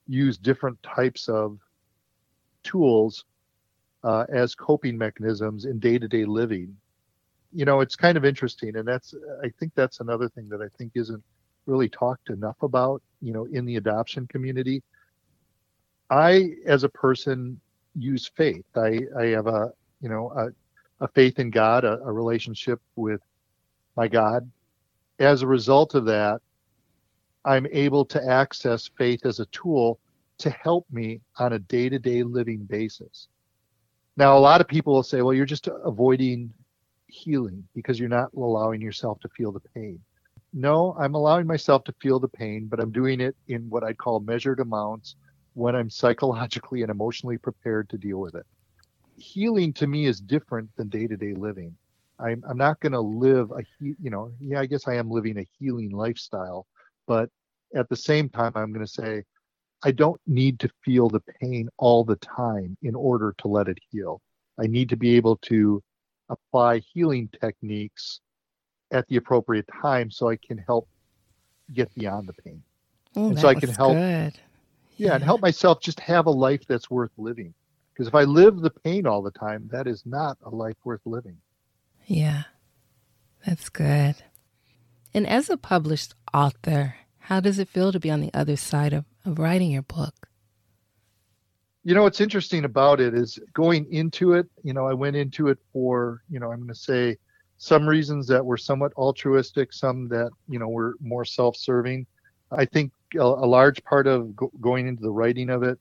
use different types of tools uh, as coping mechanisms in day to day living you know it's kind of interesting and that's i think that's another thing that i think isn't really talked enough about you know in the adoption community. I as a person use faith. I i have a you know a, a faith in god a, a relationship with my god. As a result of that i'm able to access faith as a tool to help me on a day-to-day living basis. Now a lot of people will say well you're just avoiding healing because you're not allowing yourself to feel the pain. No, I'm allowing myself to feel the pain, but I'm doing it in what I call measured amounts when I'm psychologically and emotionally prepared to deal with it. Healing to me is different than day to day living. I'm, I'm not going to live a, you know, yeah, I guess I am living a healing lifestyle, but at the same time, I'm going to say, I don't need to feel the pain all the time in order to let it heal. I need to be able to apply healing techniques at the appropriate time so I can help get beyond the pain. Oh, And so I can help- Good. Yeah, and help myself just have a life that's worth living. Because if I live the pain all the time, that is not a life worth living. Yeah, that's good. And as a published author, how does it feel to be on the other side of, of writing your book? You know, what's interesting about it is going into it, you know, I went into it for, you know, I'm going to say some reasons that were somewhat altruistic, some that, you know, were more self serving. I think a, a large part of go- going into the writing of it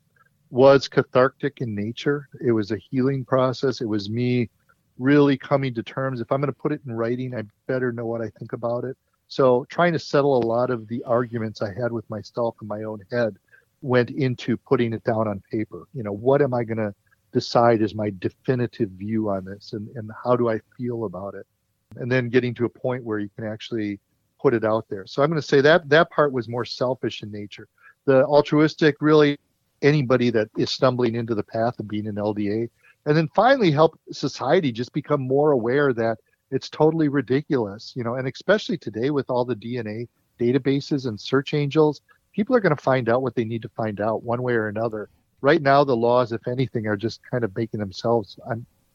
was cathartic in nature. It was a healing process. It was me really coming to terms. If I'm going to put it in writing, I better know what I think about it. So trying to settle a lot of the arguments I had with myself in my own head went into putting it down on paper. You know, what am I going to decide is my definitive view on this and, and how do I feel about it? And then getting to a point where you can actually put it out there. So I'm going to say that that part was more selfish in nature. The altruistic, really anybody that is stumbling into the path of being an LDA. And then finally help society just become more aware that it's totally ridiculous, you know, and especially today with all the DNA databases and search angels, people are going to find out what they need to find out one way or another. Right now, the laws, if anything, are just kind of making themselves,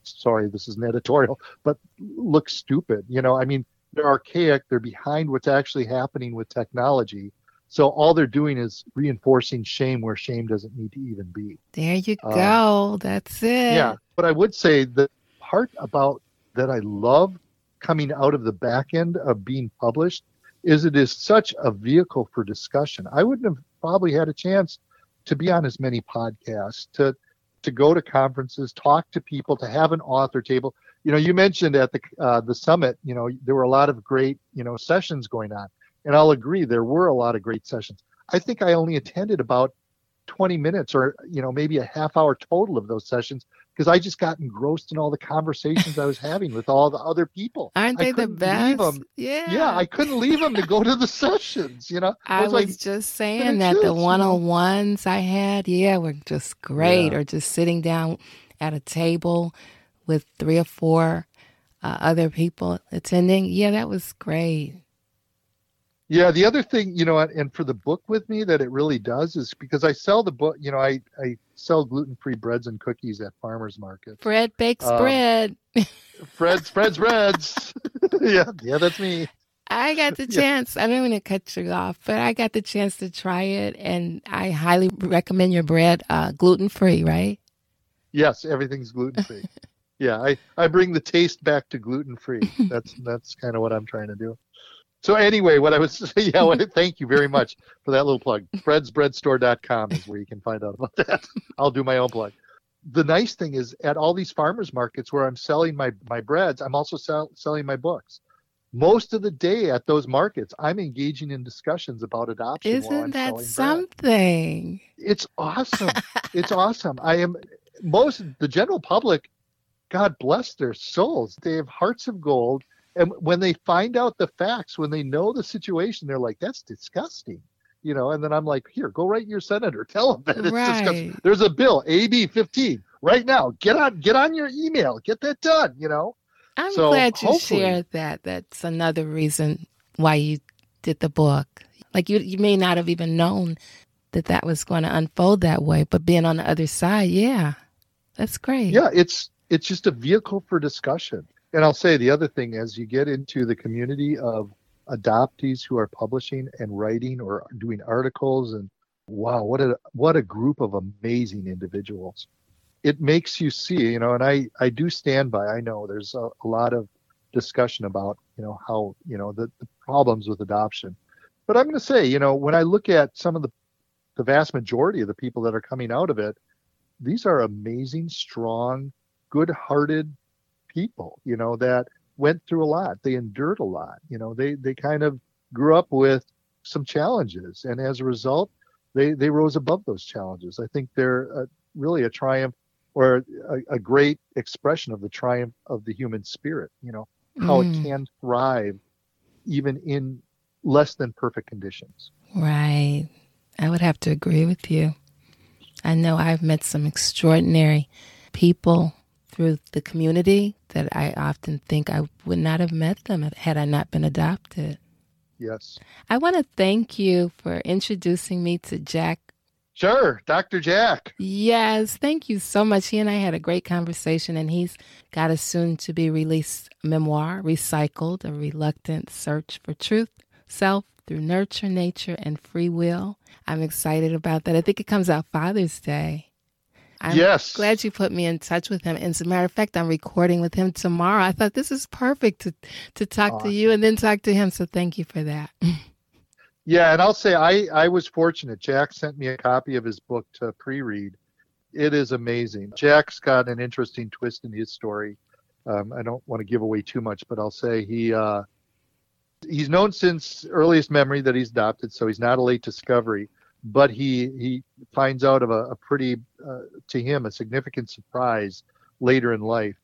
sorry, this is an editorial, but look stupid. You know, I mean, they're archaic, they're behind what's actually happening with technology. So all they're doing is reinforcing shame where shame doesn't need to even be. There you Um, go. That's it. Yeah. But I would say the part about that I love coming out of the back end of being published is it is such a vehicle for discussion. I wouldn't have probably had a chance to be on as many podcasts, to to go to conferences, talk to people, to have an author table. You know, you mentioned at the uh, the summit, you know, there were a lot of great, you know, sessions going on, and I'll agree there were a lot of great sessions. I think I only attended about 20 minutes or you know maybe a half hour total of those sessions because I just got engrossed in all the conversations I was having with all the other people. Aren't they the best? Yeah. Yeah, I couldn't leave them to go to the sessions. You know, I was like, just saying that the one on ones I had, yeah, were just great. Yeah. Or just sitting down at a table with three or four uh, other people attending. Yeah, that was great. Yeah, the other thing, you know, and for the book with me that it really does is because I sell the book, you know, I, I sell gluten free breads and cookies at farmers markets. Fred bakes um, bread. Fred's Fred's breads. yeah, yeah, that's me. I got the chance. Yeah. I don't want to cut you off, but I got the chance to try it, and I highly recommend your bread, uh, gluten free, right? Yes, everything's gluten free. yeah, I, I bring the taste back to gluten free. That's that's kind of what I'm trying to do. So anyway, what I was yeah, well, mm-hmm. thank you very much for that little plug. Breadsbreadstore.com is where you can find out about that. I'll do my own plug. The nice thing is at all these farmers markets where I'm selling my my breads, I'm also sell, selling my books. Most of the day at those markets, I'm engaging in discussions about adoption. Isn't that something? Bread. It's awesome. it's awesome. I am most the general public. God bless their souls. They have hearts of gold and when they find out the facts, when they know the situation, they're like, "That's disgusting," you know. And then I'm like, "Here, go write your senator. Tell them that it's right. disgusting. There's a bill, AB 15, right now. Get on, get on your email. Get that done. You know." I'm so glad you shared that. That's another reason why you did the book. Like you, you may not have even known that that was going to unfold that way, but being on the other side, yeah, that's great. Yeah, it's it's just a vehicle for discussion and I'll say the other thing as you get into the community of adoptees who are publishing and writing or doing articles and wow what a what a group of amazing individuals. It makes you see you know and i i do stand by i know there's a, a lot of discussion about you know how you know the, the problems with adoption. But i'm going to say you know when i look at some of the the vast majority of the people that are coming out of it these are amazing strong good-hearted people, you know, that went through a lot. They endured a lot. You know, they they kind of grew up with some challenges, and as a result, they they rose above those challenges. I think they're a, really a triumph or a, a, great expression of the triumph of the human spirit. You know, how mm. it can thrive even in less than perfect conditions. Right. I would have to agree with you. I know I've met some extraordinary people through the community that I often think I would not have met them had I not been adopted. Yes. I want to thank you for introducing me to Jack. Sure, Dr. Jack. Yes, thank you so much. He and I had a great conversation, and he's got a soon to be released memoir, Recycled A Reluctant Search for Truth, Self Through Nurture, Nature, and Free Will. I'm excited about that. I think it comes out Father's Day. I'm yes. glad you put me in touch with him. And as a matter of fact, I'm recording with him tomorrow. I thought this is perfect to, to talk awesome. to you and then talk to him. So thank you for that. yeah, and I'll say I, I was fortunate. Jack sent me a copy of his book to pre read. It is amazing. Jack's got an interesting twist in his story. Um, I don't want to give away too much, but I'll say he uh, he's known since earliest memory that he's adopted, so he's not a late discovery but he he finds out of a, a pretty uh, to him a significant surprise later in life.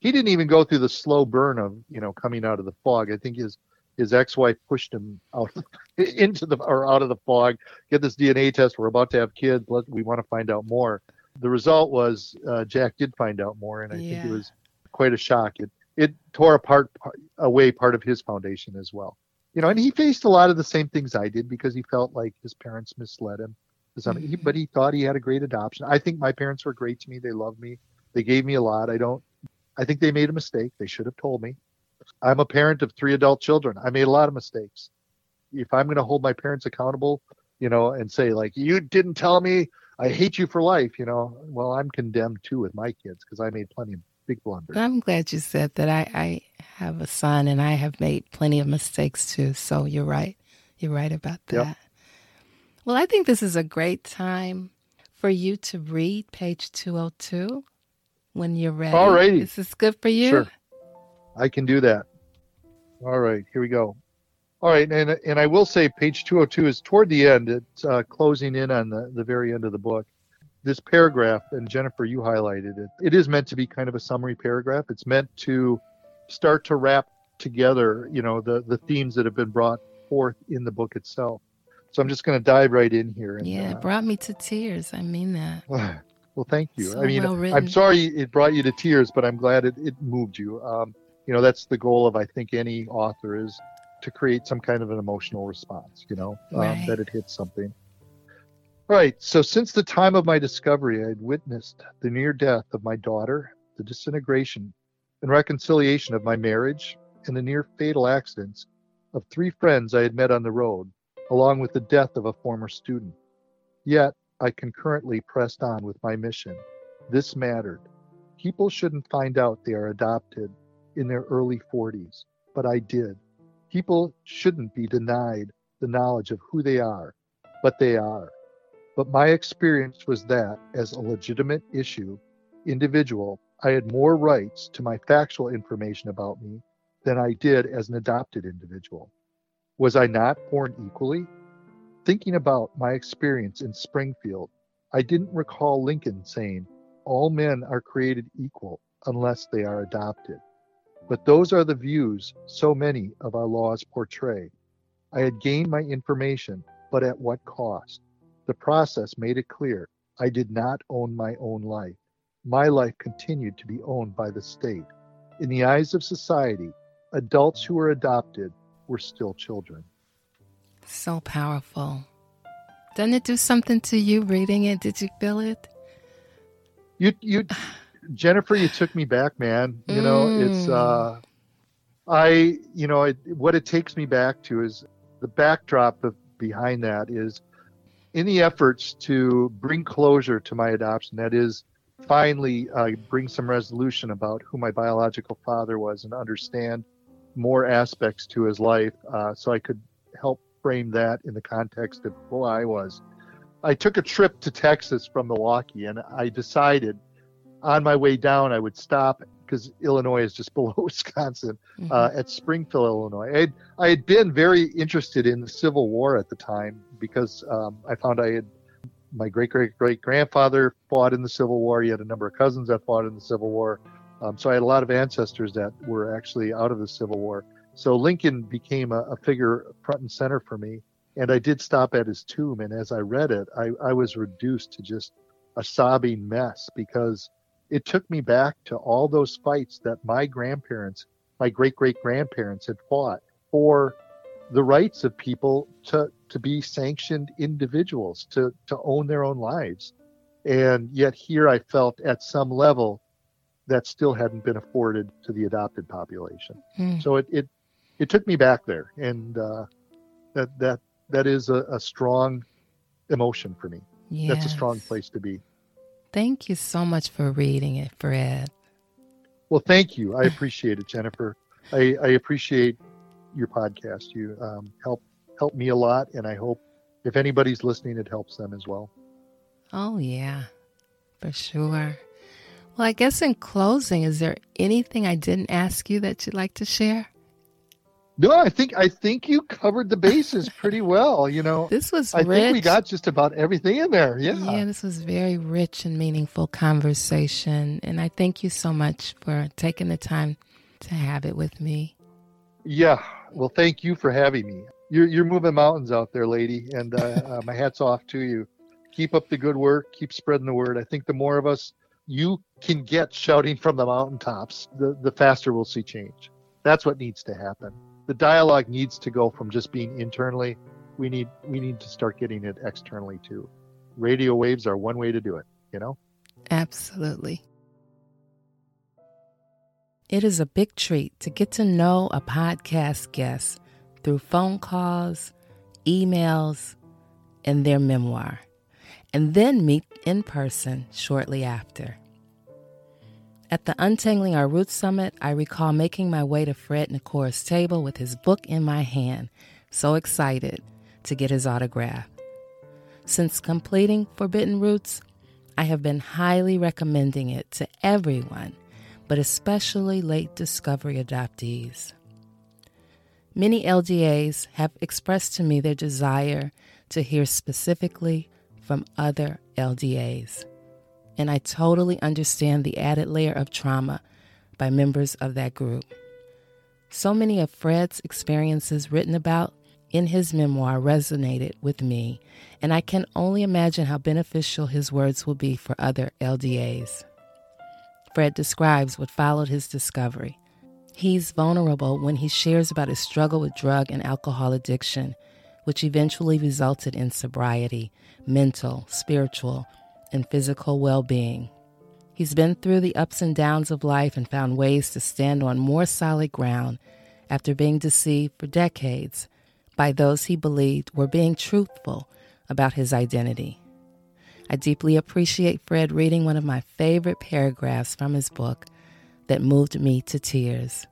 He didn't even go through the slow burn of you know coming out of the fog. I think his his ex-wife pushed him out into the or out of the fog. Get this DNA test. We're about to have kids. Let, we want to find out more. The result was uh, Jack did find out more, and I yeah. think it was quite a shock. It it tore apart away part of his foundation as well you know, and he faced a lot of the same things I did because he felt like his parents misled him. Mm-hmm. but he thought he had a great adoption. I think my parents were great to me. They loved me. They gave me a lot. I don't. I think they made a mistake. They should have told me. I'm a parent of three adult children. I made a lot of mistakes. If I'm going to hold my parents accountable, you know, and say like you didn't tell me, I hate you for life, you know, well, I'm condemned too with my kids because I made plenty of big blunders. I'm glad you said that. I, I have a son and I have made plenty of mistakes too. So you're right. You're right about that. Yep. Well, I think this is a great time for you to read page 202 when you're ready. All righty. This is good for you. Sure. I can do that. All right, here we go. All right, and and I will say page 202 is toward the end. It's uh, closing in on the, the very end of the book this paragraph, and Jennifer, you highlighted it, it is meant to be kind of a summary paragraph. It's meant to start to wrap together, you know, the, the themes that have been brought forth in the book itself. So I'm just going to dive right in here. And, yeah, it uh, brought me to tears. I mean that. Well, thank you. So I mean, well I'm sorry it brought you to tears, but I'm glad it, it moved you. Um, you know, that's the goal of, I think, any author is to create some kind of an emotional response, you know, um, Right. that it hits something. Right. So since the time of my discovery, I had witnessed the near death of my daughter, the disintegration and reconciliation of my marriage, and the near fatal accidents of three friends I had met on the road, along with the death of a former student. Yet I concurrently pressed on with my mission. This mattered. People shouldn't find out they are adopted in their early 40s, but I did. People shouldn't be denied the knowledge of who they are, but they are. But my experience was that, as a legitimate issue, individual, I had more rights to my factual information about me than I did as an adopted individual. Was I not born equally? Thinking about my experience in Springfield, I didn't recall Lincoln saying, All men are created equal unless they are adopted. But those are the views so many of our laws portray. I had gained my information, but at what cost? The process made it clear I did not own my own life. My life continued to be owned by the state. In the eyes of society, adults who were adopted were still children. So powerful. Doesn't it do something to you reading it? Did you feel it? You, you, Jennifer, you took me back, man. You know, it's, Mm. uh, I, you know, it, what it takes me back to is the backdrop of behind that is in the efforts to bring closure to my adoption. That is, finally uh, bring some resolution about who my biological father was and understand more aspects to his life, uh, so I could help frame that in the context of who I was. I took a trip to Texas from Milwaukee, and I decided on my way down I would stop because Illinois is just below Wisconsin Mhm. uh, at Springfield, Illinois. I had, I had been very interested in the Civil War at the time because um, I found I had my great great great grandfather fought in the Civil War. He had a number of cousins that fought in the Civil War. Um, so I had a lot of ancestors that were actually out of the Civil War. So Lincoln became a, a figure front and center for me. And I did stop at his tomb. And as I read it, I, I was reduced to just a sobbing mess because it took me back to all those fights that my grandparents, my great great grandparents had fought for the rights of people to, to be sanctioned individuals, to, to own their own lives. And yet here I felt at some level that still hadn't been afforded to the adopted population. Mm. So it, it, it took me back there. And uh, that, that, that is a, a strong emotion for me. That's a strong place to be. Thank you so much for reading it, Fred. Well, thank you. I appreciate it, Jennifer. I, I appreciate your podcast. You um, help help me a lot, and I hope if anybody's listening, it helps them as well. Oh, yeah, for sure. Well, I guess in closing, is there anything I didn't ask you that you'd like to share? No, I think I think you covered the bases pretty well. You know, This was I rich. think we got just about everything in there. Yeah. Yeah, this was very rich and meaningful conversation. And I thank you so much for taking the time to have it with me. Yeah. Well, thank you for having me. You're you're moving mountains out there, lady, and uh, uh, my hat's off to you. Keep up the good work. Keep spreading the word. I think the more of us you can get shouting from the mountaintops, the the faster we'll see change. That's what needs to happen. The dialogue needs to go from just being internally. We need we need to start getting it externally too. Radio waves are one way to do it. You know. Absolutely. It is a big treat to get to know a podcast guest through phone calls, emails, and their memoir, and then meet in person shortly after. At the Untangling Our Roots Summit, I recall making my way to Fred Nicora's table with his book in my hand, so excited to get his autograph. Since completing Forbidden Roots, I have been highly recommending it to everyone, but especially late discovery adoptees. Many LDAs have expressed to me their desire to hear specifically from other LDAs, and I totally understand the added layer of trauma by members of that group. So many of Fred's experiences written about in his memoir resonated with me, and I can only imagine how beneficial his words will be for other LDAs. Fred describes what followed his discovery. He's vulnerable when he shares about his struggle with drug and alcohol addiction, which eventually resulted in sobriety, mental, spiritual, and physical well being. He's been through the ups and downs of life and found ways to stand on more solid ground after being deceived for decades by those he believed were being truthful about his identity. I deeply appreciate Fred reading one of my favorite paragraphs from his book that moved me to tears.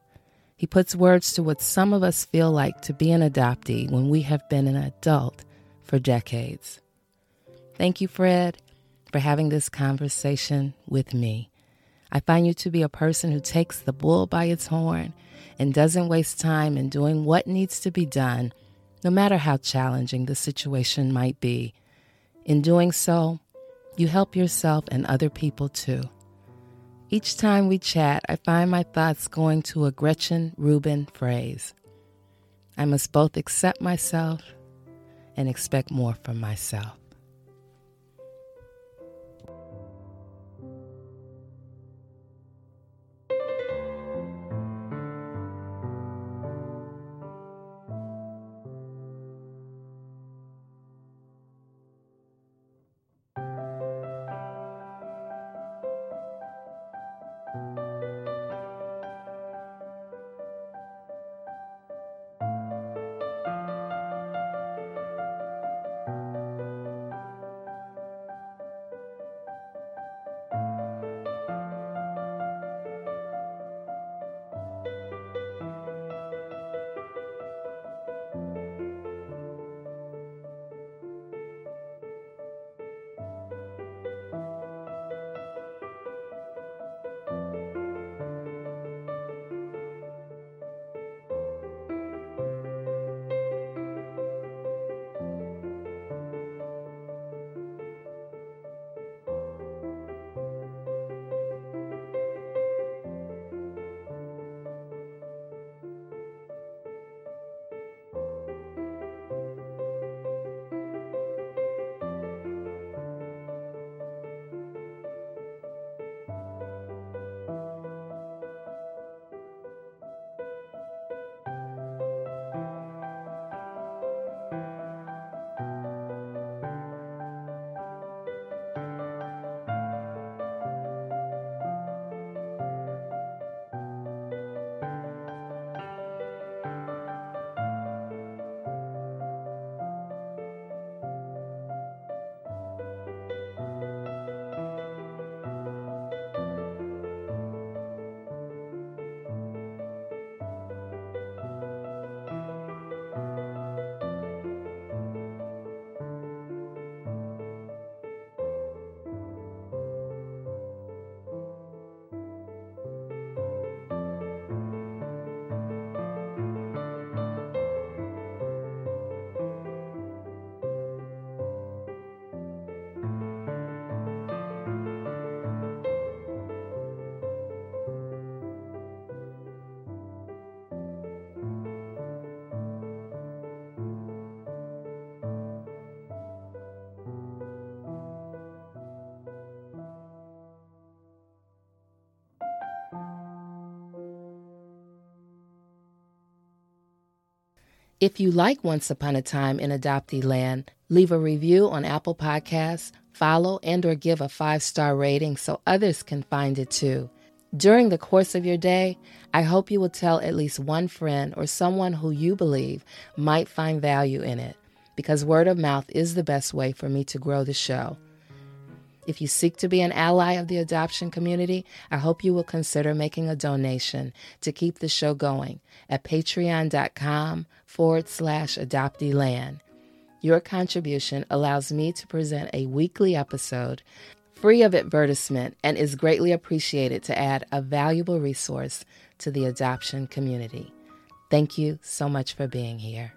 He puts words to what some of us feel like to be an adoptee when we have been an adult for decades. Thank you, Fred, for having this conversation with me. I find you to be a person who takes the bull by its horn and doesn't waste time in doing what needs to be done, no matter how challenging the situation might be. In doing so, you help yourself and other people too. Each time we chat, I find my thoughts going to a Gretchen Rubin phrase I must both accept myself and expect more from myself. If you like Once Upon a Time in Adoptee Land, leave a review on Apple Podcasts, follow and or give a five-star rating so others can find it too. During the course of your day, I hope you will tell at least one friend or someone who you believe might find value in it, because word of mouth is the best way for me to grow the show. If you seek to be an ally of the adoption community, I hope you will consider making a donation to keep the show going at patreon.com forward slash adopteeland. Your contribution allows me to present a weekly episode free of advertisement and is greatly appreciated to add a valuable resource to the adoption community. Thank you so much for being here.